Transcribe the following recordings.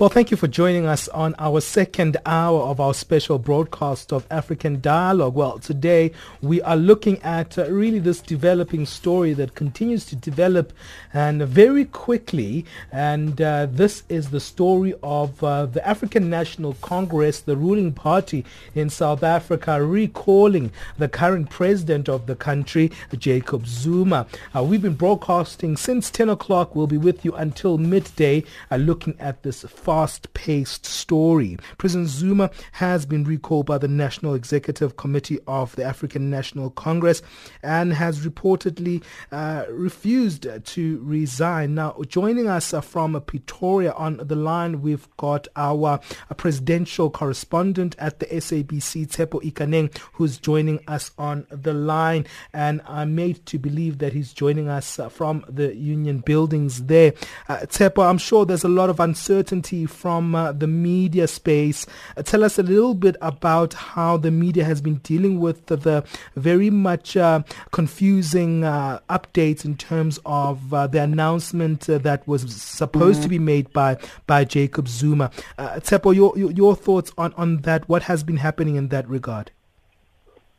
Well, thank you for joining us on our second hour of our special broadcast of African Dialogue. Well, today we are looking at uh, really this developing story that continues to develop and very quickly. And uh, this is the story of uh, the African National Congress, the ruling party in South Africa, recalling the current president of the country, Jacob Zuma. Uh, we've been broadcasting since 10 o'clock. We'll be with you until midday uh, looking at this fast-paced story. President Zuma has been recalled by the National Executive Committee of the African National Congress and has reportedly uh, refused to resign. Now, joining us from Pretoria on the line, we've got our presidential correspondent at the SABC, Tshepo Ikaneng, who's joining us on the line. And I'm made to believe that he's joining us from the union buildings there. Uh, Tshepo, I'm sure there's a lot of uncertainty from uh, the media space. Uh, tell us a little bit about how the media has been dealing with the, the very much uh, confusing uh, updates in terms of uh, the announcement uh, that was supposed mm. to be made by, by Jacob Zuma. Uh, your, your, your thoughts on, on that? What has been happening in that regard?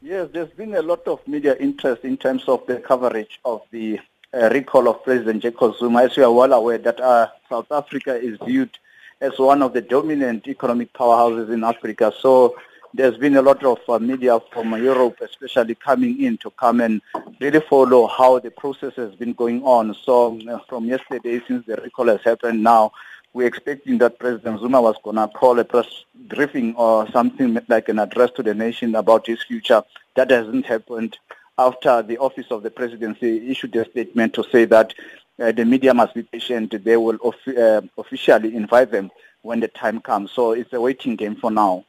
Yes, there's been a lot of media interest in terms of the coverage of the uh, recall of President Jacob Zuma. As you are well aware, that uh, South Africa is viewed as one of the dominant economic powerhouses in Africa. So there's been a lot of uh, media from Europe, especially coming in to come and really follow how the process has been going on. So uh, from yesterday, since the recall has happened now, we're expecting that President Zuma was going to call a press briefing or something like an address to the nation about his future. That hasn't happened after the office of the presidency issued a statement to say that uh, the media must be patient. They will of- uh, officially invite them when the time comes. So it's a waiting game for now.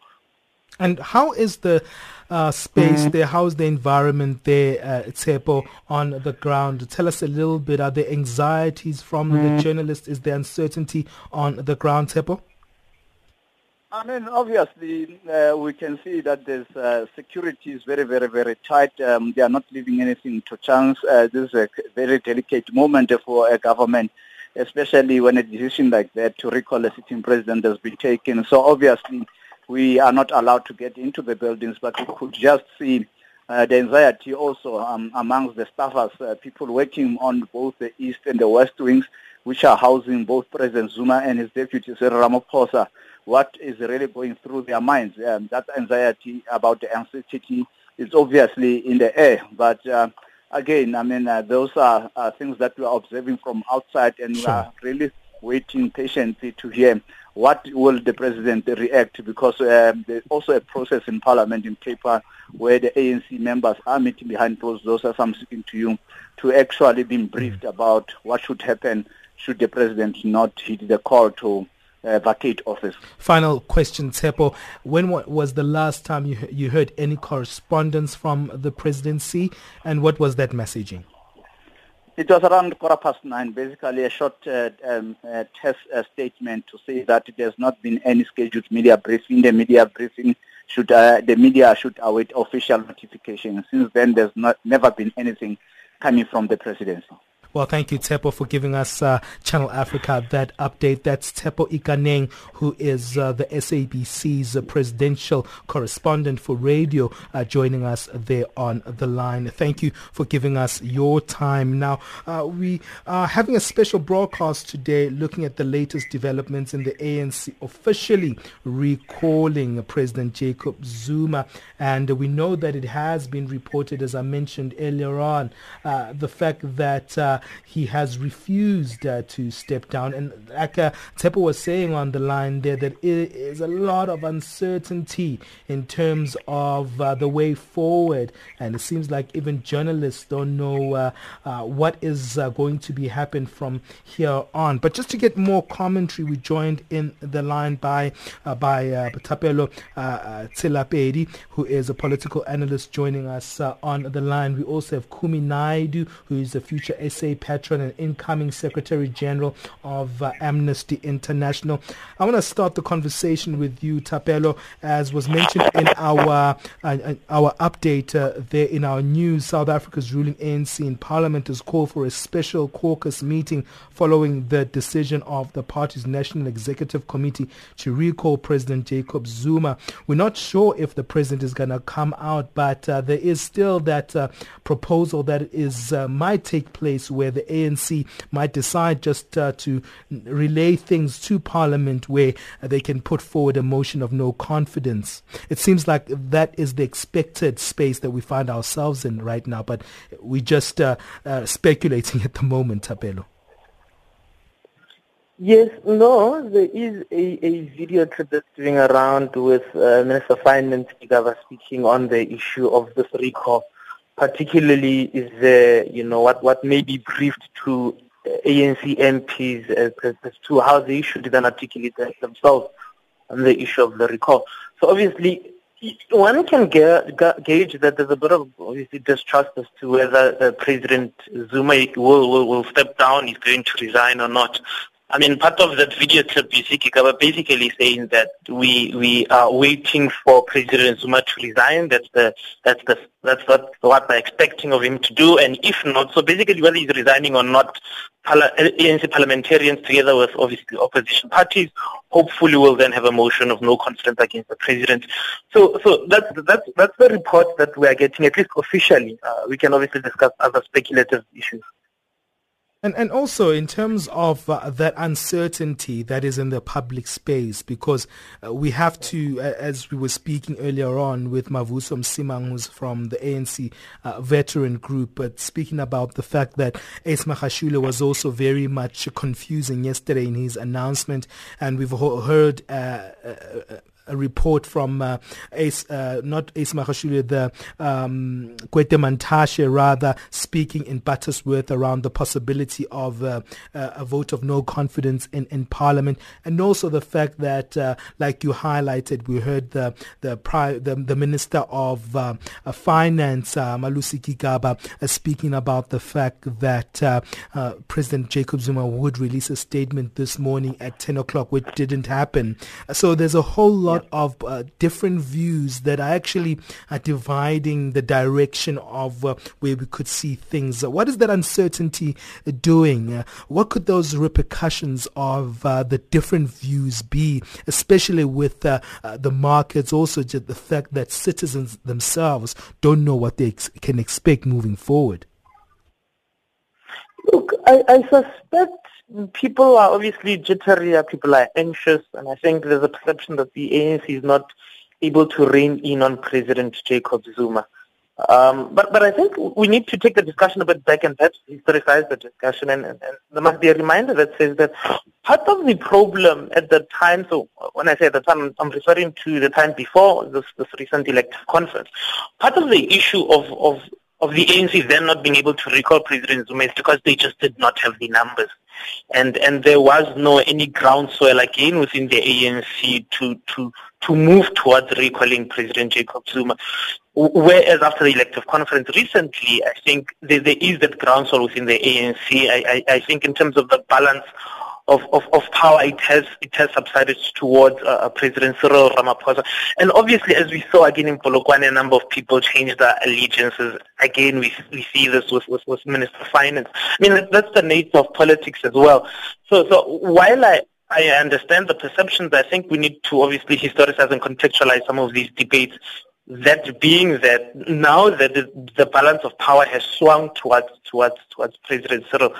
And how is the uh, space mm. there? How's the environment there, uh, Tshepo, on the ground? Tell us a little bit. Are there anxieties from mm. the journalists? Is there uncertainty on the ground, Tshepo? I mean, obviously, uh, we can see that there's uh, security is very, very, very tight. Um, they are not leaving anything to chance. Uh, this is a very delicate moment for a government, especially when a decision like that to recall a sitting president has been taken. So obviously, we are not allowed to get into the buildings, but we could just see uh, the anxiety also um, amongst the staffers, uh, people working on both the east and the west wings, which are housing both President Zuma and his deputy, Cyril Ramaphosa what is really going through their minds. Um, that anxiety about the uncertainty is obviously in the air. But uh, again, I mean, uh, those are, things that we are observing from outside, and sure. we are really waiting patiently to hear what will the president react because um, there's also a process in parliament in paper where the ANC members are meeting behind closed doors as I'm speaking to you to actually be briefed mm. about what should happen should the president not heed the call to uh, vacate office. Final question, Tshepo. When was the last time you, you heard any correspondence from the presidency and what was that messaging? It was around quarter past nine, basically a short uh, um, uh, test uh, statement to say that there's not been any scheduled media briefing. The media briefing should, uh, the media should await official notification. Since then, there's not, never been anything coming from the presidency. Well, thank you, Tshepo, for giving us uh, Channel Africa that update. That's Tshepo Ikaneng, who is uh, the SABC's uh, presidential correspondent for radio, uh, joining us there on the line. Thank you for giving us your time. Now, uh, we are having a special broadcast today looking at the latest developments in the ANC officially recalling President Jacob Zuma. And we know that it has been reported, as I mentioned earlier on, uh, the fact that he has refused uh, to step down. And like uh, Tshepo was saying on the line there, that it is a lot of uncertainty in terms of uh, the way forward. And it seems like even journalists don't know uh, uh, what is uh, going to be happening from here on. But just to get more commentary, we joined in the line by uh, by uh, Thapelo Tselapedi, who is a political analyst joining us on the line. We also have Kumi Naidoo, who is a future SA patron and incoming Secretary General of Amnesty International. I want to start the conversation with you, Thapelo, as was mentioned in our our update there in our news. South Africa's ruling ANC in Parliament has called for a special caucus meeting following the decision of the party's National Executive Committee to recall President Jacob Zuma. We're not sure if the president is going to come out, but uh, there is still that uh, proposal that is uh, might take place where the ANC might decide just uh, to relay things to Parliament where they can put forward a motion of no confidence. It seems like that is the expected space that we find ourselves in right now, but we're just uh, uh, speculating at the moment, Thapelo. Yes, no, there is a, a video clip that's going around with uh, Minister Finance Gigaba speaking on the issue of this recall. Particularly, is the you know what what may be briefed to ANC MPs as, as to how they should then articulate themselves on the issue of the recall. So obviously, one can ga- gauge that there's a bit of obviously distrust as to whether uh, President Zuma will, will, will step down, he's going to resign or not. I mean, part of that video clip you see Gigaba basically saying that we we are waiting for President Zuma to resign. That's the that's the that's what what they're expecting of him to do. And if not, so basically whether he's resigning or not, ANC parliamentarians together with obviously opposition parties hopefully will then have a motion of no confidence against the president. So so that's that's that's the report that we are getting at least officially. Uh, we can obviously discuss other speculative issues. And and also in terms of uh, that uncertainty that is in the public space, because uh, we have to, uh, as we were speaking earlier on with Mavuso Msimang, who's from the ANC uh, veteran group, but speaking about the fact that Ace Magashule was also very much confusing yesterday in his announcement, and we've heard uh, uh, a report from uh, Ace, uh, not Ace Magashule, the um, Gwede Mantashe, rather speaking in Buttersworth around the possibility of uh, uh, a vote of no confidence in, in Parliament, and also the fact that, uh, like you highlighted, we heard the the pri- the, the Minister of uh, Finance, Malusi Gigaba, speaking about the fact that President Jacob Zuma would release a statement this morning at 10 o'clock, which didn't happen. So there's a whole lot of uh, different views that are actually uh, dividing the direction of uh, where we could see things. what is that uncertainty doing? What could those repercussions of uh, the different views be, especially with uh, the markets, also just the fact that citizens themselves don't know what they ex- can expect moving forward? Look, I, I suspect people are obviously jittery, people are anxious, and I think there's a perception that the ANC is not able to rein in on President Jacob Zuma. Um, but but I think we need to take the discussion a bit back and perhaps historicize the discussion. And, and, and, there must be a reminder that says that part of the problem at the time, so when I say at the time, I'm referring to the time before this, this recent elective conference. Part of the issue of, of, of the ANC then not being able to recall President Zuma is because they just did not have the numbers and and there was no any groundswell again within the ANC to to to move towards recalling President Jacob Zuma. Whereas after the elective conference recently, I think there, there is that groundswell within the ANC. I, I, I think in terms of the balance of, of, of power, it has it has subsided towards uh, uh, President Cyril Ramaphosa. And obviously, as we saw again in Polokwane, a number of people changed their allegiances. Again, we we see this with, with, with Minister of Finance. I mean, that's the nature of politics as well. So, so while I, I understand the perceptions, I think we need to obviously historicize and contextualize some of these debates that being that now that the, balance of power has swung towards towards towards President Cyril,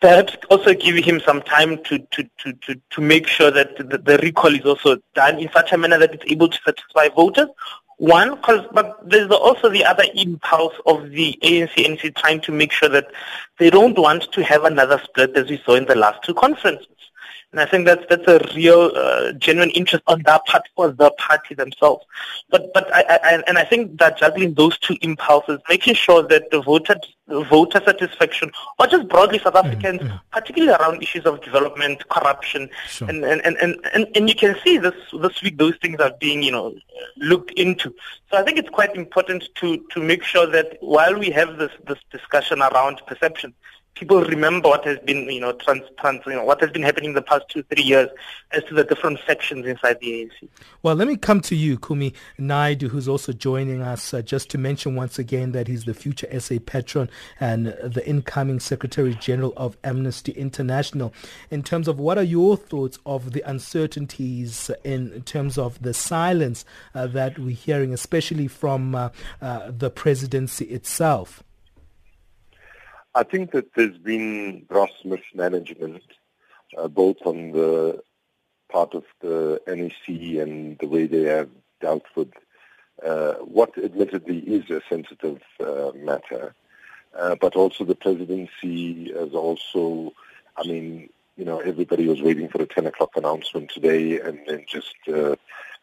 perhaps also give him some time to to, to, to, to make sure that the, the recall is also done in such a manner that it's able to satisfy voters One, cause, but there's also the other impulse of the ANC, ANC trying to make sure that they don't want to have another split as we saw in the last two conferences. And I think that's that's a real uh, genuine interest on their part for the party themselves. But but I, I and I think that juggling those two impulses, making sure that the voter voter satisfaction, or just broadly South mm, Africans, mm-hmm. particularly around issues of development, corruption, sure. and, and, and, and, and you can see this this week those things are being you know looked into. So I think it's quite important to to make sure that while we have this this discussion around perception, people remember what has been, you know, trans, trans, you know, what has been happening in the past two, three years as to the different sections inside the ANC. Well, let me come to you, Kumi Naidoo, who's also joining us, uh, just to mention once again that he's the future SA patron and the incoming Secretary General of Amnesty International. In terms of what are your thoughts of the uncertainties in terms of the silence uh, that we're hearing, especially from uh, uh the presidency itself? I think that there's been gross mismanagement, uh, both on the part of the NEC and the way they have dealt with uh, what admittedly is a sensitive uh, matter. Uh, but also the presidency has also, I mean, you know, everybody was waiting for a 10 o'clock announcement today and then just uh,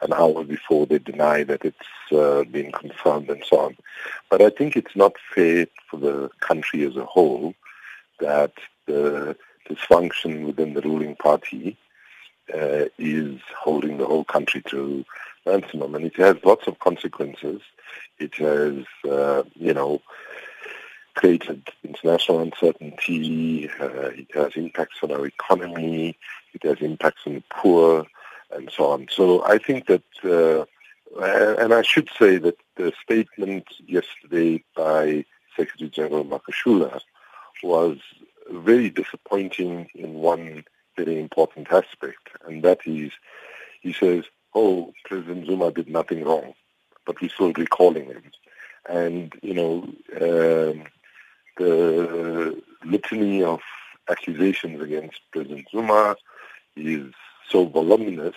an hour before they deny that it's uh, been confirmed and so on. But I think it's not fair for the country as a whole that the dysfunction within the ruling party uh, is holding the whole country to ransom. Mean, it has lots of consequences. It has, uh, you know, created international uncertainty. Uh, it has impacts on our economy. It has impacts on the poor and so on. So I think that, uh, and I should say that the statement yesterday by Secretary General Magashule was very disappointing in one very important aspect, and that is he says, oh, President Zuma did nothing wrong, but we're still recalling him. And, you know, um, the litany of accusations against President Zuma is so voluminous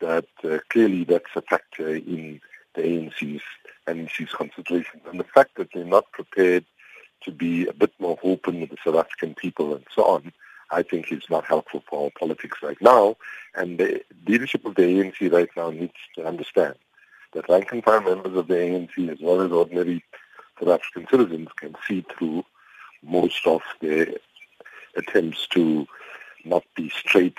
that uh, clearly that's a factor in the ANC's NEC's considerations. And the fact that they're not prepared to be a bit more open with the South African people and so on, I think is not helpful for our politics right now. And the leadership of the ANC right now needs to understand that rank and file members of the ANC as well as ordinary South African citizens can see through most of their attempts to not be straight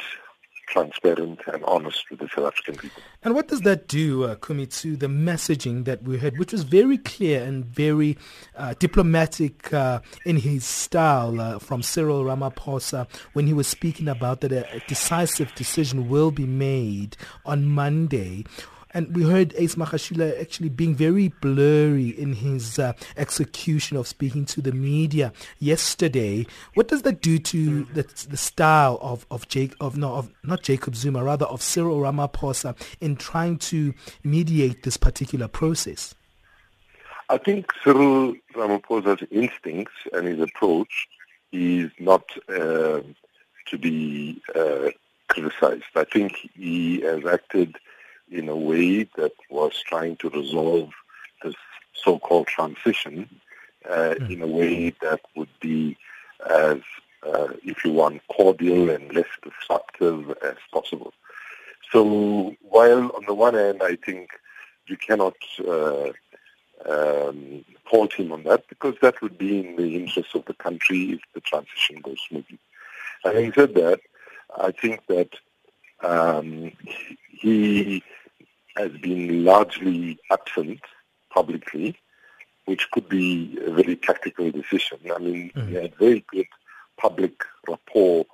transparent and honest with the South African people. And what does that do, uh, Kumi, to the messaging that we heard, which was very clear and very uh, diplomatic uh, in his style uh, from Cyril Ramaphosa when he was speaking about that a decisive decision will be made on Monday and we heard Ace Magashule actually being very blurry in his uh, execution of speaking to the media yesterday. What does that do to the, the style of of Jake of no of not Jacob Zuma rather of Cyril Ramaphosa in trying to mediate this particular process? I think Cyril Ramaphosa's instincts and his approach is not uh, to be uh, criticized. I think he has acted in a way that was trying to resolve this so-called transition uh, mm. in a way that would be as, uh, if you want, cordial and less disruptive as possible. So while on the one hand I think you cannot uh, um, fault him on that because that would be in the interest of the country if the transition goes smoothly. Having said that, I think that um, he has been largely absent publicly, which could be a very tactical decision. I mean, mm. he had very good public rapport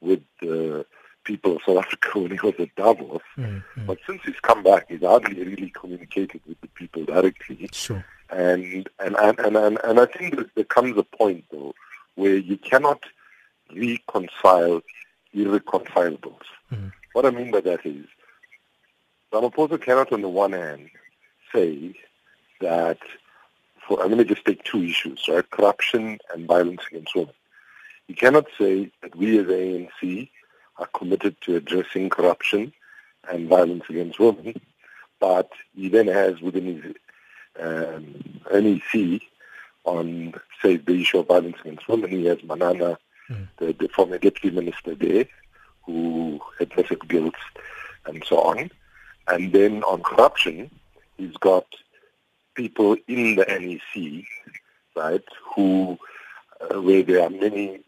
with the people of South Africa when he was at Davos. Mm-hmm. But since he's come back, he's hardly really communicated with the people directly. Sure. And, and, and, and, and, and I think that there comes a point, though, where you cannot reconcile irreconcilables. Mm. What I mean by that is Ramaphosa cannot, on the one hand, say that, for, I'm going to just take two issues, right? Corruption and violence against women. He cannot say that we as ANC are committed to addressing corruption and violence against women, but he then has within his um, NEC on, say, the issue of violence against women, he has Manana, mm. the, the former deputy minister there, who admitted guilt and so on. And then on corruption, he's got people in the NEC, right, who, uh, where there are many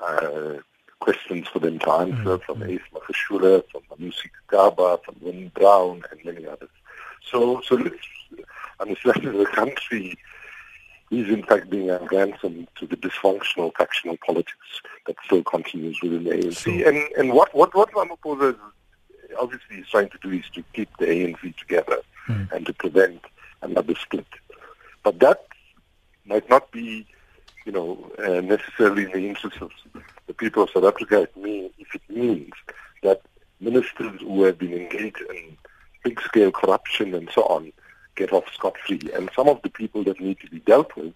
uh, questions for them to answer mm-hmm. from Ace Magashule, from Malusi Kaba, from Lynne Brown, and many others. So, so let's understand that the country is in fact being a ransom to the dysfunctional factional politics that still continues within the ANC. Sure. And, and what, what, what Ramaphosa obviously is trying to do is to keep the ANC together mm. and to prevent another split. But that might not be, you know, uh, necessarily in the interest of the people of South Africa. It mean, if it means that ministers who have been engaged in big-scale corruption and so on get off scot-free. And some of the people that need to be dealt with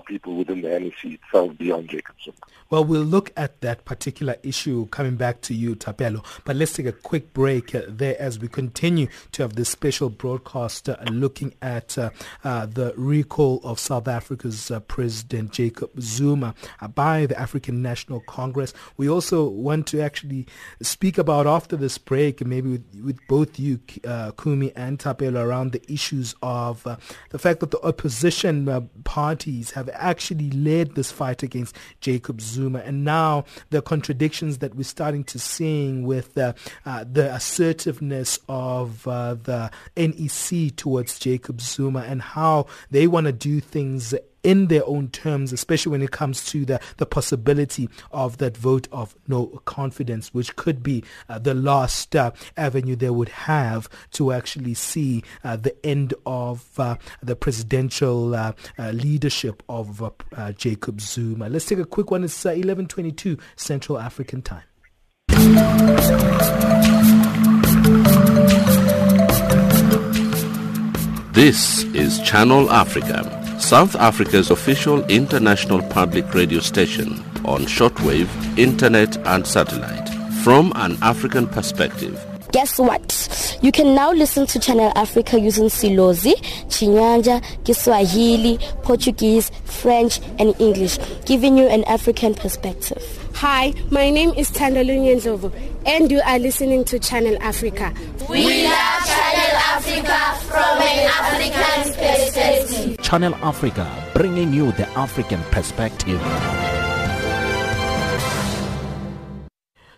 people within the NEC itself beyond Jacob Zuma. Well, we'll look at that particular issue coming back to you, Thapelo. But let's take a quick break uh, there as we continue to have this special broadcast uh, looking at uh, uh, the recall of South Africa's uh, President Jacob Zuma by the African National Congress. We also want to actually speak about after this break, maybe with, with both you, Kumi and Thapelo, around the issues of the fact that the opposition parties have actually led this fight against Jacob Zuma. And now the contradictions that we're starting to seeing with uh, uh, the assertiveness of uh, the NEC towards Jacob Zuma and how they want to do things in their own terms, especially when it comes to the, the possibility of that vote of no confidence, which could be uh, the last uh, avenue they would have to actually see uh, the end of uh, the presidential uh, uh, leadership of Jacob Zuma. Let's take a quick one. It's 11:22 Central African Time. This is Channel Africa South Africa's official international public radio station on shortwave, internet and satellite. From an African perspective, guess what? You can now listen to Channel Africa using Silozi, Chinyanja, Kiswahili, Portuguese, French, and English, giving you an African perspective. Hi, my name is Tandalo Ndlovu, and you are listening to Channel Africa. We love Channel Africa from an African perspective. Channel Africa, bringing you the African perspective.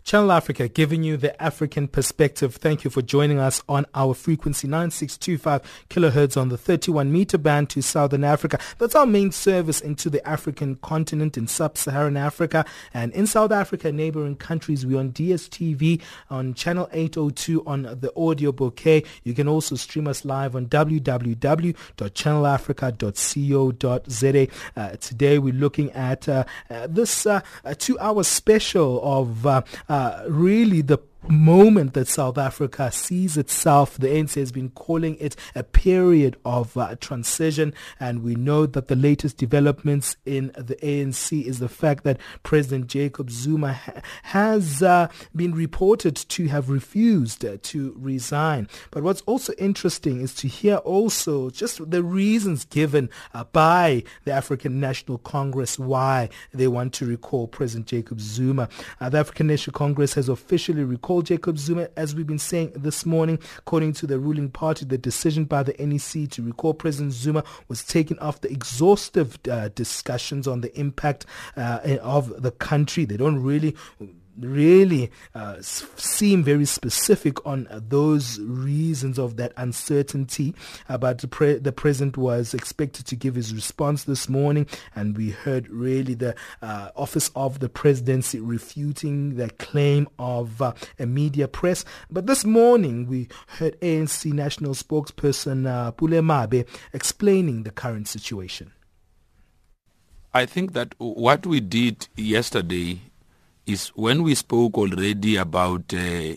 Channel Africa giving you the African perspective. Thank you for joining us on our frequency 9625 kilohertz on the 31 meter band to Southern Africa. That's our main service into the African continent in sub-Saharan Africa and in South Africa, neighboring countries. We're on DSTV on channel 802 on the audio bouquet. You can also stream us live on www.channelafrica.co.za. Uh, today we're looking at uh, uh, this uh, two-hour special of uh, really the moment that South Africa sees itself. The ANC has been calling it a period of uh, transition, and we know that the latest developments in the ANC is the fact that President Jacob Zuma ha- has uh, been reported to have refused uh, to resign. But what's also interesting is to hear also just the reasons given uh, by the African National Congress why they want to recall President Jacob Zuma. Uh, the African National Congress has officially recalled Jacob Zuma, as we've been saying this morning, according to the ruling party, the decision by the NEC to recall President Zuma was taken after exhaustive uh, discussions on the impact uh, of the country. They don't really really uh, seem very specific on uh, those reasons of that uncertainty. Uh, but the, pre- the, president was expected to give his response this morning, and we heard really the uh, office of the presidency refuting the claim of uh, a media press. But this morning, we heard ANC national spokesperson uh, Pule Mabe explaining the current situation. I think that what we did yesterday is when we spoke already about uh,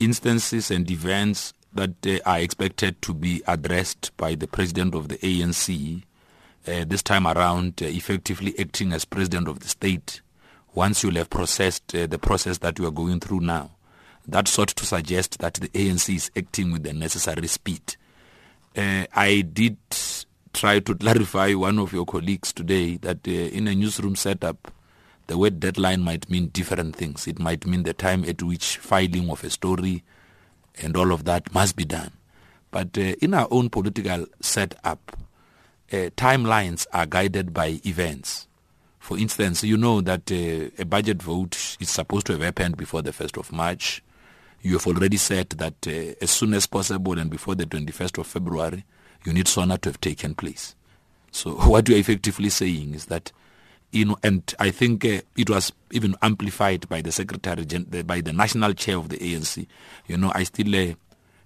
instances and events that uh, are expected to be addressed by the president of the ANC, uh, this time around uh, effectively acting as president of the state, once you'll have processed uh, the process that you are going through now. That sought to suggest that the ANC is acting with the necessary speed Uh, I did try to clarify one of your colleagues today that in a newsroom setup, the word deadline might mean different things. It might mean the time at which filing of a story and all of that must be done. But uh, in our own political setup, uh, timelines are guided by events. For instance, you know that uh, a budget vote is supposed to have happened before the 1st of March. You have already said that uh, as soon as possible and before the 21st of February, you need SONA to have taken place. So what you're effectively saying is that, you know, and I think uh, it was even amplified by the secretary, by the national chair of the ANC. You know, I still uh,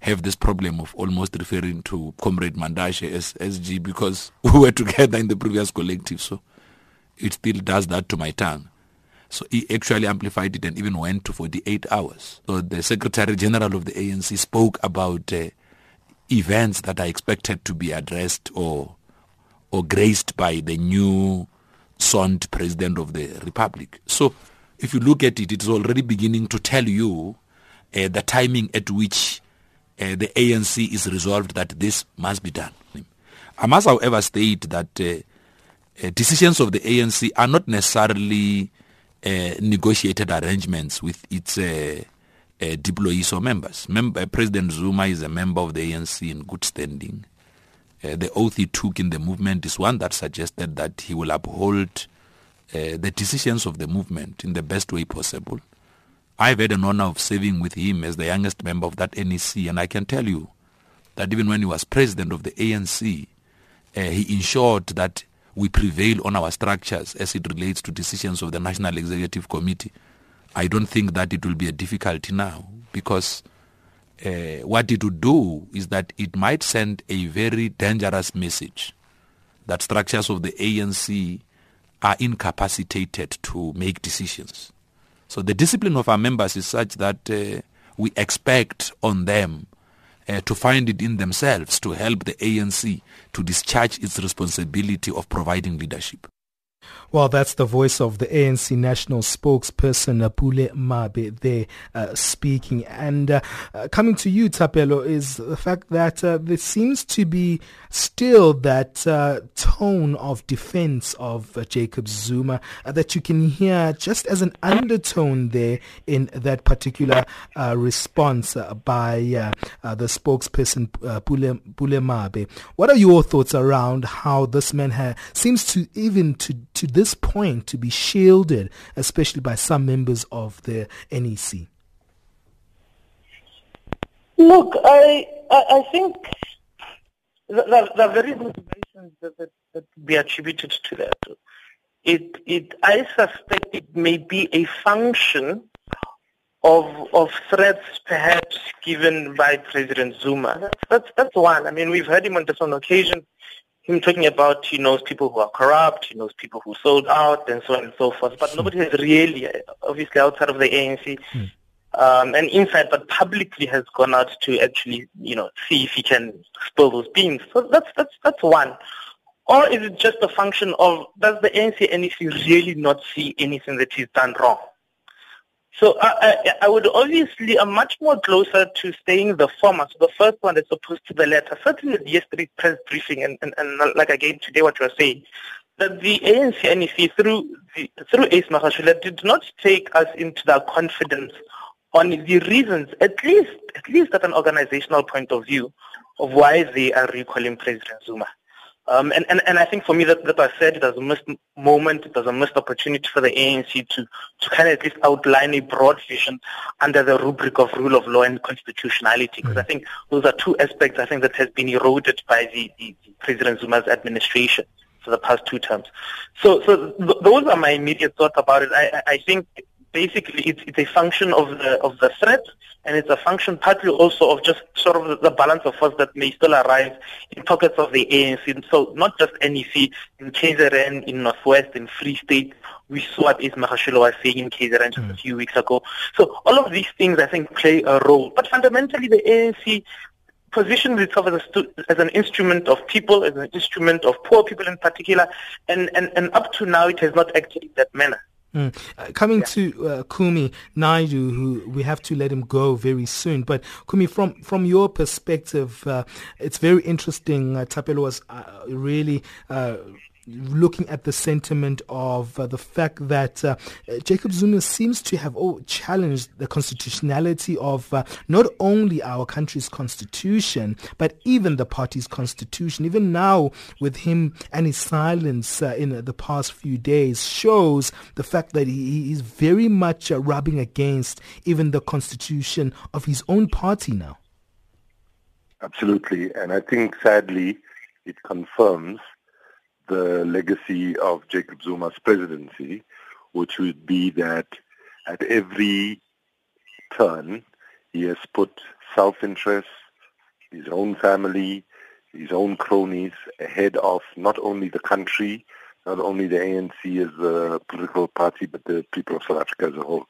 have this problem of almost referring to Comrade Mantashe as SG because we were together in the previous collective. So it still does that to my tongue. So he actually amplified it and even went to 48 hours. So the Secretary General of the ANC spoke about uh, events that are expected to be addressed or or graced by the new soned president of the republic. So if you look at it, it's already beginning to tell you uh, the timing at which uh, the ANC is resolved that this must be done. I must, however, state that uh, uh decisions of the ANC are not necessarily uh, negotiated arrangements with its uh, deployees or members. Member, President Zuma is a member of the ANC in good standing. The oath he took in the movement is one that suggested that he will uphold the decisions of the movement in the best way possible. I've had an honor of serving with him as the youngest member of that NEC, and I can tell you that even when he was president of the ANC, uh, he ensured that we prevail on our structures as it relates to decisions of the National Executive Committee. I don't think that it will be a difficulty now because uh, what it would do is that it might send a very dangerous message that structures of the ANC are incapacitated to make decisions. So the discipline of our members is such that uh, we expect on them uh, to find it in themselves to help the ANC to discharge its responsibility of providing leadership. Well, that's the voice of the ANC national spokesperson, Pule Mabe, there uh, speaking. And uh, uh, coming to you, Thapelo, is the fact that uh, there seems to be still that uh, tone of defense of uh, Jacob Zuma that you can hear just as an undertone there in that particular response by the spokesperson, Pule, Pule Mabe. What are your thoughts around how this man ha- seems to even to to this point to be shielded, especially by some members of the NEC? Look, I I, think the, the, very motivations that, that, that be attributed to that. It, it, I suspect it may be a function of of threats perhaps given by President Zuma. That's, that's, that's one. I mean, we've heard him on different occasions him talking about he knows people who are corrupt, he knows people who sold out, and so on and so forth. But nobody has really, obviously outside of the ANC, mm. um, and inside, but publicly has gone out to actually, you know, see if he can spill those beans. So that's that's that's one. Or is it just a function of does the ANC NEC really not see anything that he's done wrong? So I, I, I, would obviously, I'm much more closer to staying the former, so the first one as opposed to the latter. Certainly yesterday's press briefing, and, and, and like again today what you are saying, that the ANC NEC through, through Ace Magashule did not take us into their confidence on the reasons, at least, at least at an organizational point of view, of why they are recalling President Zuma. Um, and, and, and I think for me that, that I said it was a missed moment, it was a missed opportunity for the ANC to, to kind of at least outline a broad vision under the rubric of rule of law and constitutionality. Because mm. I think those are two aspects I think that has been eroded by the, the, the President Zuma's administration for the past two terms. So, so th- those are my immediate thoughts about it. I, I think basically it's, it's a function of the, of the threat and it's a function partly also of just sort of the balance of force that may still arise in pockets of the ANC. So not just NEC, in KZN, in Northwest, in Free State, we saw what Ace was saying in KZN just mm. a few weeks ago. So all of these things I think play a role. But fundamentally the ANC positions itself as, stu- as, an instrument of people, as an instrument of poor people in particular, and, and, and up to now it has not acted in that manner. Mm. Uh, coming yeah. to uh, Kumi Naidoo, who we have to let him go very soon. But Kumi, from from your perspective, uh, it's very interesting. Uh, Thapelo was uh, really uh, looking at the sentiment of uh, the fact that uh, Jacob Zuma seems to have oh, challenged the constitutionality of uh, not only our country's constitution, but even the party's constitution. Even now, with him and his silence uh, in the past few days, shows the fact that he is very much uh, rubbing against even the constitution of his own party now. Absolutely. And I think sadly, it confirms the legacy of Jacob Zuma's presidency, which would be that at every turn he has put self-interest, his own family, his own cronies ahead of not only the country, not only the ANC as a political party, but the people of South Africa as a whole.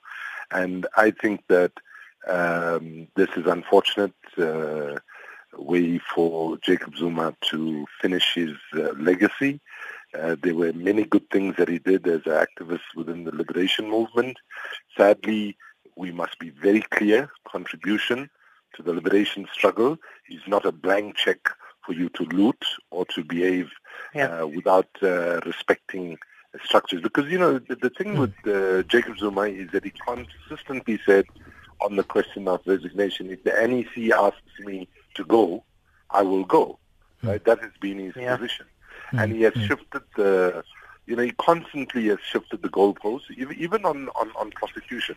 And I think that um, this is unfortunate. Uh, way for Jacob Zuma to finish his uh, legacy. Uh, there were many good things that he did as an activist within the liberation movement. Sadly, we must be very clear, contribution to the liberation struggle is not a blank check for you to loot or to behave yeah. uh, without uh, respecting structures. Because, you know, the, the thing mm. with uh, Jacob Zuma is that he consistently said on the question of resignation, if the NEC asks me to go, I will go. Mm. Right? That has been his yeah. position. Mm. And he has mm. shifted the, you know, he constantly has shifted the goalposts, even on, on, on prosecution.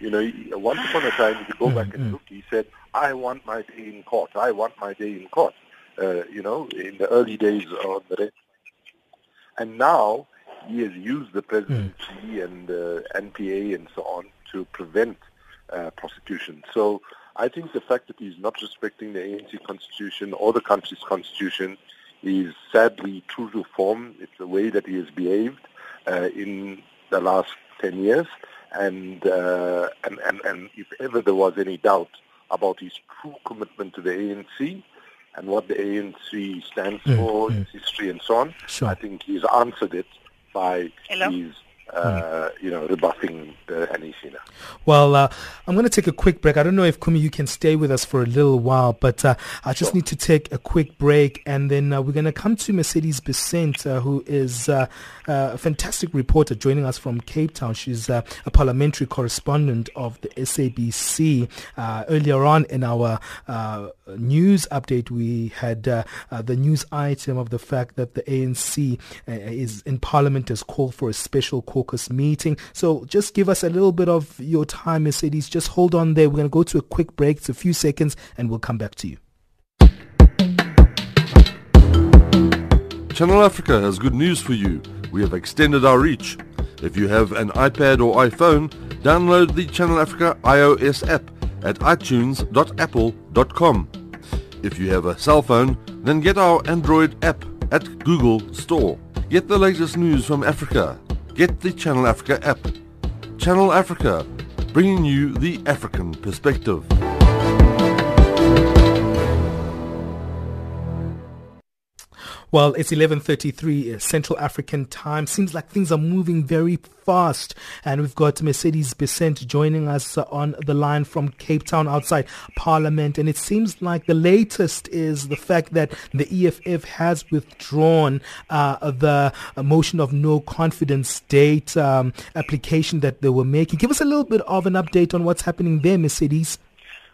You know, once upon a time, if you go hmm. back and hmm. look, he said, I want my day in court. I want my day in court. Uh, you know, in the early days of the And now he has used the presidency mm. and uh, NPA and so on to prevent uh, prosecution. So I think the fact that he's not respecting the ANC constitution or the country's constitution is sadly true to form. It's the way that he has behaved uh, in the last 10 years. And, uh, and, and, and if ever there was any doubt about his true commitment to the ANC and what the ANC stands mm, for, mm. its history and so on, sure. I think he's answered it by Hello? his uh, you know, rebuffing the Anisina. Well, uh, I'm going to take a quick break. I don't know if Kumi, you can stay with us for a little while, but uh, I just sure. need to take a quick break, and then uh, we're going to come to Mercedes Besent, uh, who is uh, a fantastic reporter joining us from Cape Town. She's a parliamentary correspondent of the SABC. earlier on in our news update, we had the news item of the fact that the ANC is in Parliament has called for a special call caucus meeting. So just give us a little bit of your time, Mercedes. Just hold on there. We're going to go to a quick break. It's a few seconds and we'll come back to you. Channel Africa has good news for you. We have extended our reach. If you have an iPad or iPhone, download the Channel Africa iOS app at itunes.apple.com. If you have a cell phone, then get our Android app at Google Store. Get the latest news from Africa get the Channel Africa app. Channel Africa, bringing you the African perspective. Well, it's 11:33 uh, Central African time. Seems like things are moving very fast, and we've got Mercedes Besent joining us uh, on the line from Cape Town outside Parliament. And it seems like the latest is the fact that the EFF has withdrawn uh, the motion of no confidence date um, application that they were making. Give us a little bit of an update on what's happening there, Mercedes.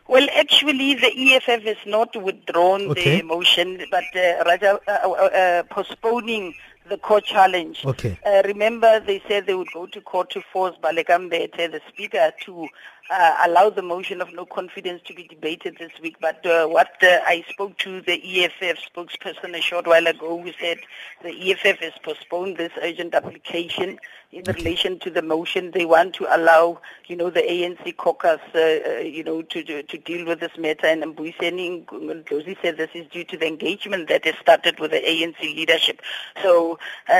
Well, actually, the EFF has not withdrawn okay. the motion, but uh, rather uh, uh, uh, postponing the court challenge. Okay. Uh, remember, they said they would go to court to force Baleka Mbete, the speaker, to uh, allow the motion of no confidence to be debated this week. But uh, what uh, I spoke to the EFF spokesperson a short while ago, who said the EFF has postponed this urgent application in relation to the motion. They want to allow, you know, the ANC caucus, uh, uh, you know, to, to, to deal with this matter. And Mbuyiseni Ndlozi said this is due to the engagement that has started with the ANC leadership. So uh,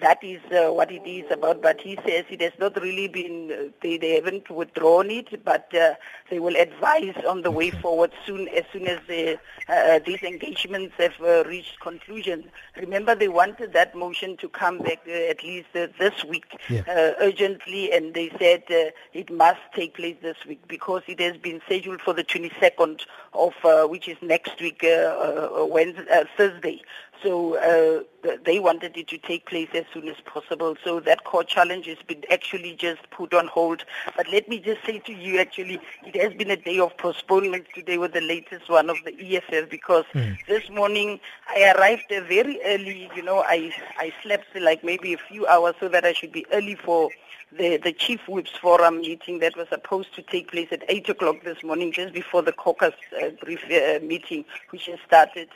that is what it is about. But he says it has not really been, they, they haven't withdrawn it, but uh, they will advise on the way forward soon as soon as the, uh, these engagements have uh, reached conclusion. Remember, they wanted that motion to come back uh, at least uh, this week Yeah. uh, urgently, and they said uh, it must take place this week because it has been scheduled for the 22nd of, uh, which is next week, uh, uh, Wednesday, uh, Thursday. So uh, they wanted it to take place as soon as possible. So that court challenge has been actually just put on hold. But let me just say to you, actually, it has been a day of postponement today with the latest one of the EFF because this morning I arrived very early. You know, I I slept like maybe a few hours so that I should be early for the, the Chief Whips Forum meeting that was supposed to take place at 8 o'clock this morning, just before the caucus uh, brief uh, meeting, which has started.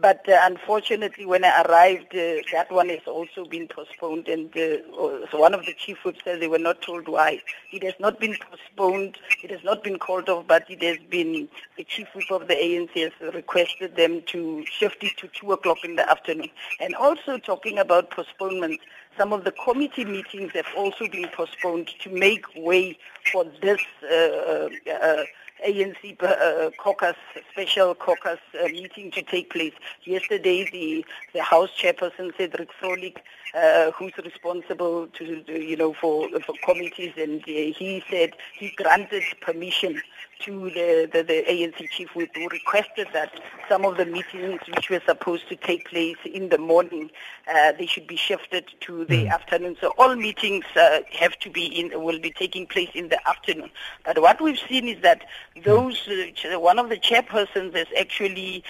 But uh, unfortunately, when I arrived, uh, that one has also been postponed. And uh, so one of the Chief Whips said they were not told why. It has not been postponed. It has not been called off, but it has been, the Chief Whip of the ANC has requested them to shift it to 2 o'clock in the afternoon. And also talking about postponement, some of the committee meetings have also been postponed to make way for this uh, uh, ANC uh, caucus, special caucus uh, meeting to take place. Yesterday, the, the House chairperson, Cedric Frolick, uh, who's responsible to, you know, for, for committees, and uh, he said he granted permission to the, the, the ANC chief who requested that some of the meetings which were supposed to take place in the morning, uh, they should be shifted to the afternoon. So all meetings uh, have to be in, will be taking place in the afternoon. But what we've seen is that those, uh, one of the chairpersons is actually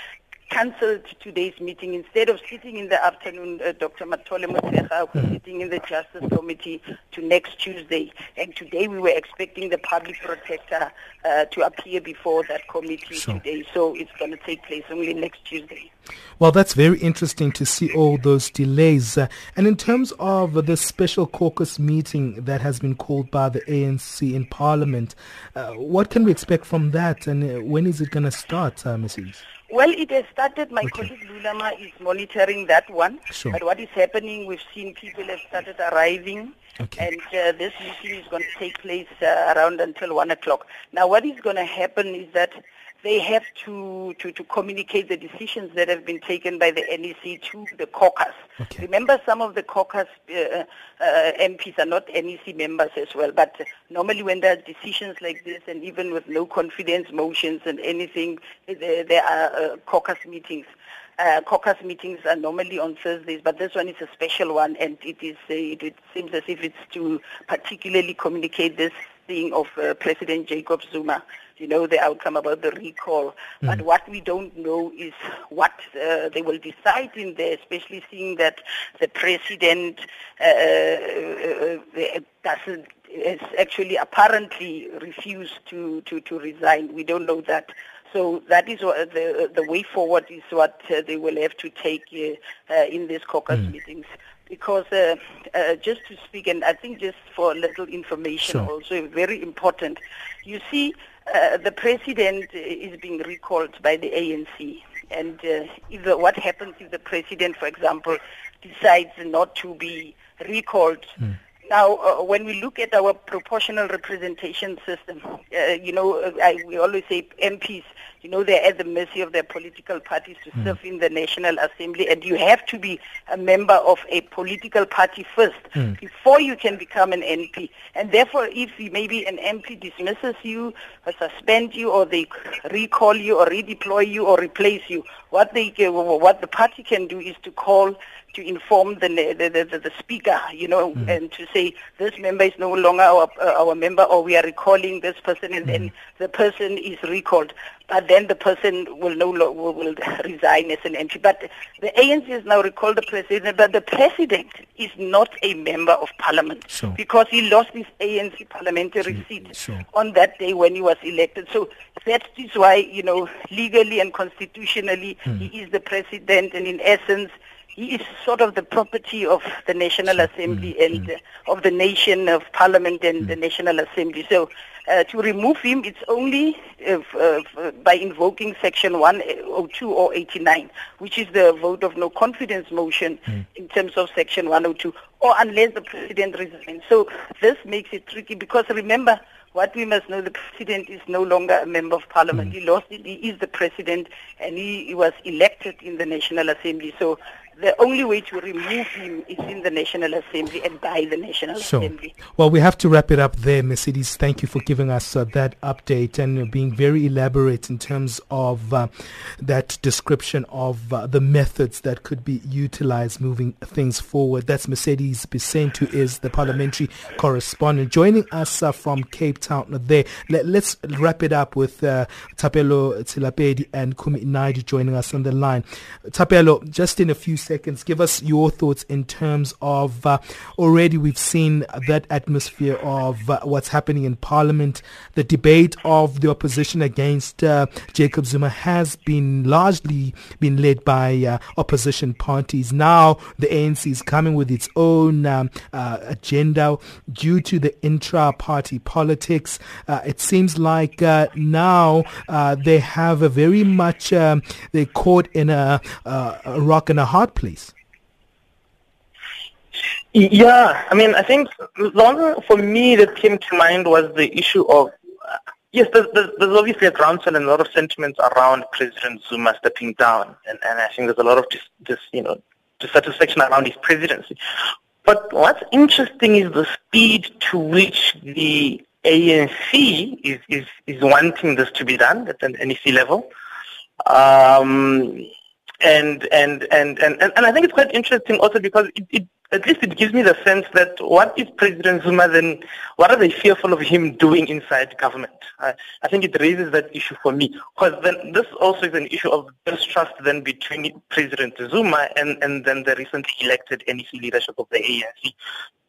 cancelled today's meeting. Instead of sitting in the afternoon, uh, Dr. Mathole Motshekga, who's sitting in the Justice Committee to next Tuesday. And today we were expecting the public protector uh, to appear before that committee Sure. today. So it's going to take place only next Tuesday. Well, that's very interesting to see all those delays. Uh, and in terms of the special caucus meeting that has been called by the ANC in Parliament, uh, what can we expect from that and uh, when is it going to start, uh, Mrs. Well, it has started. My colleague Lulama is monitoring that one. Sure. But what is happening, we've seen people have started arriving. Okay. And uh, this meeting is going to take place uh, around until 1 o'clock. Now, what is going to happen is that they have to, to, to communicate the decisions that have been taken by the NEC to the caucus. Remember, some of the caucus uh, uh, MPs are not NEC members as well, but normally when there are decisions like this, and even with no confidence motions and anything, there, there are uh, caucus meetings. Uh, caucus meetings are normally on Thursdays, but this one is a special one, and it is uh, it, it seems as if it's to particularly communicate this thing of uh, President Jacob Zuma. You know the outcome about the recall, but what we don't know is what uh, they will decide in there, especially seeing that the president uh, uh, uh, doesn't has actually apparently refused to, to, to resign. We don't know that. So that is what the the way forward is what uh, they will have to take uh, uh, in these caucus meetings. Because uh, uh, just to speak, and I think just for a little information Sure. also very important, you see uh, the president uh, is being recalled by the ANC. And uh, if the, what happens if the president, for example, decides not to be recalled, now, uh, when we look at our proportional representation system, uh, you know, uh, I, we always say MPs, you know, they're at the mercy of their political parties to hmm. serve in the National Assembly, and you have to be a member of a political party first hmm. before you can become an MP. And therefore, if maybe an MP dismisses you, or suspend you, or they recall you, or redeploy you, or replace you, what they what the party can do is to call to inform the the, the, the, speaker, you know, hmm. and to say this member is no longer our uh, our member, or we are recalling this person, and then the person is recalled. But then the person will no lo- will, will resign as an MP. But the ANC has now recalled the president, but the president is not a member of parliament Sure. because he lost his ANC parliamentary seat on that day when he was elected. So that is why, you know, legally and constitutionally, hmm. he is the president, and in essence, he is sort of the property of the National Assembly and uh, of the nation, of Parliament and the National Assembly. So uh, to remove him, it's only uh, f- uh, by invoking Section 102 or 89, which is the vote of no confidence motion in terms of Section 102, or unless the President resigns. So this makes it tricky because remember, what we must know, the president is no longer a member of parliament. Mm. He lost it. He is the president, and he, he was elected in the National Assembly. So the only way to remove him is in the National Assembly and by the National sure. Assembly. Well, we have to wrap it up there, Mercedes. Thank you for giving us uh, that update and being very elaborate in terms of uh, that description of uh, the methods that could be utilized moving things forward. That's Mercedes Besent, who is the parliamentary correspondent, joining us uh, from Cape Town there. Let, us wrap it up with uh, Thapelo Tselapedi and Kumi Naidoo joining us on the line. Thapelo, just in a few seconds, give us your thoughts in terms of uh, already we've seen that atmosphere of uh, what's happening in Parliament. The debate of the opposition against uh, Jacob Zuma has been largely been led by uh, opposition parties. Now the ANC is coming with its own um, uh, agenda due to the intra-party politics. Uh, it seems like now they have a very much um, they're caught in a, a rock and a hard please? Yeah, I mean, I think the one for me that came to mind was the issue of uh, yes, there's, there's, there's, obviously a groundswell and a lot of sentiments around President Zuma stepping down, and, and I think there's a lot of dis, dis, you know dissatisfaction around his presidency. But what's interesting is the speed to which the ANC is, is, is wanting this to be done at an NEC level. Um, and and and and and I think it's quite interesting also because it, it at least it gives me the sense that what is President Zuma then, what are they fearful of him doing inside government? I, think it raises that issue for me because then this also is an issue of distrust then between President Zuma and, and then the recently elected NEC leadership of the ANC.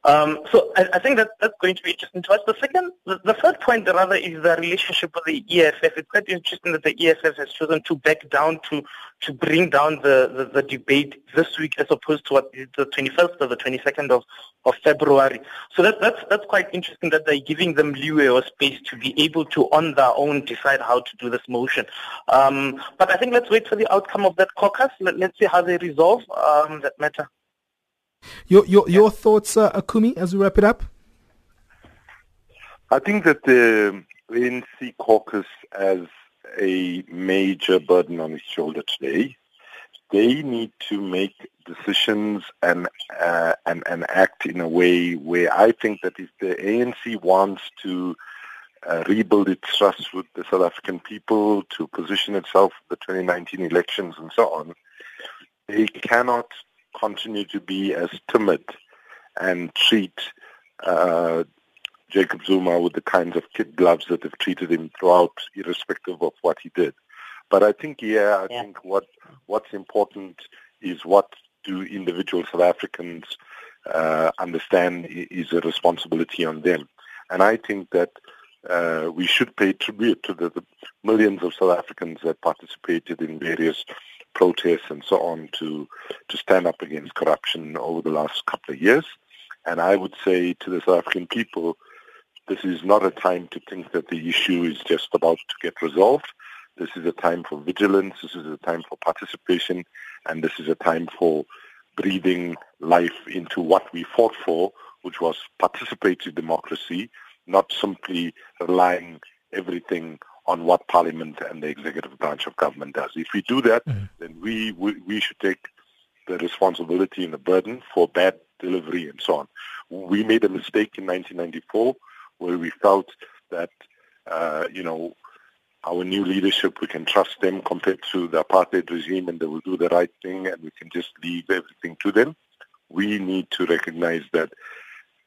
Um, so I, I, think that that's going to be interesting to us. The second, the, the, third point rather is the relationship with the EFF. It's quite interesting that the EFF has chosen to back down to to bring down the, the, the debate this week as opposed to what the 21st or the 22nd of, of February. So that, that's that's quite interesting that they're giving them leeway or space to be able to on their own decide how to do this motion. Um, but I think let's wait for the outcome of that caucus. Let, us see how they resolve um, that matter. Your your your thoughts, uh, Akumi, as we wrap it up. I think that the ANC caucus has a major burden on his shoulder today. They need to make decisions and uh, and and act in a way where I think that if the ANC wants to uh, rebuild its trust with the South African people, to position itself for the 2019 elections and so on, they cannot continue to be as timid and treat uh, Jacob Zuma with the kinds of kid gloves that have treated him throughout, irrespective of what he did. But I think, yeah, I yeah. think what what's important is what do individual South Africans uh, understand is a responsibility on them. And I think that uh, we should pay tribute to the, the, millions of South Africans that participated in various protests and so on to to stand up against corruption over the last couple of years. And I would say to the South African people, this is not a time to think that the issue is just about to get resolved. This is a time for vigilance. This is a time for participation. And this is a time for breathing life into what we fought for, which was participatory democracy, not simply relying everything on what Parliament and the executive branch of government does. If we do that, mm-hmm. then we, we, we should take the responsibility and the burden for bad delivery and so on. We made a mistake in 1994 where we felt that, uh, you know, our new leadership, we can trust them compared to the apartheid regime and they will do the right thing and we can just leave everything to them. We need to recognize that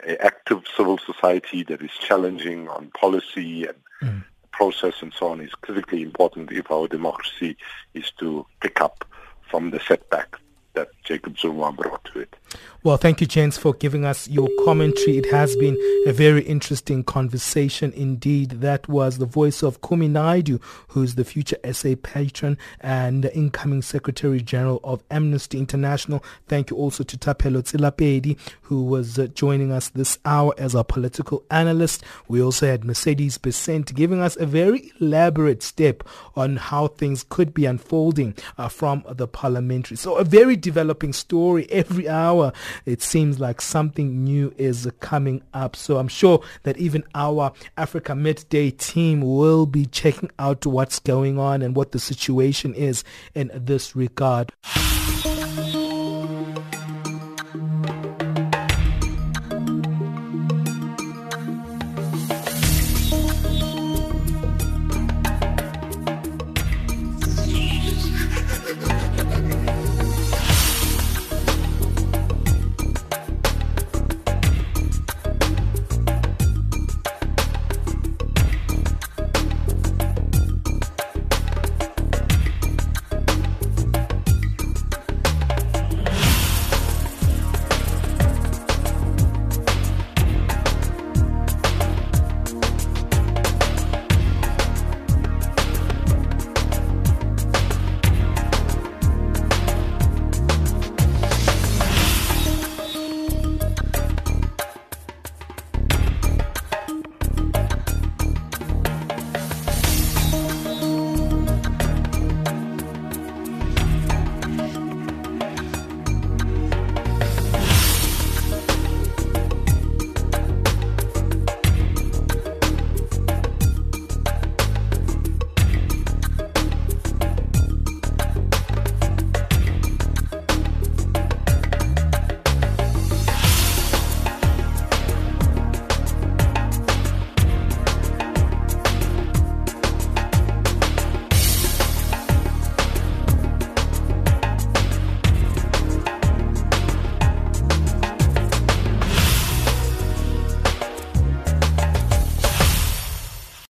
an active civil society that is challenging on policy and mm process and so on is critically important if our democracy is to pick up from the setback that Jacob Zuma brought to it. Well, thank you, James, for giving us your commentary. It has been a very interesting conversation indeed. That was the voice of Kumi Naidoo, who is the future SA patron and incoming Secretary General of Amnesty International. Thank you also to Thapelo Tselapedi, who was uh, joining us this hour as our political analyst. We also had Mercedes Besent giving us a very elaborate step on how things could be unfolding uh, from the parliamentary. So a very developing story every hour. It seems like something new is coming up. So I'm sure that even our Africa Midday team will be checking out what's going on and what the situation is in this regard.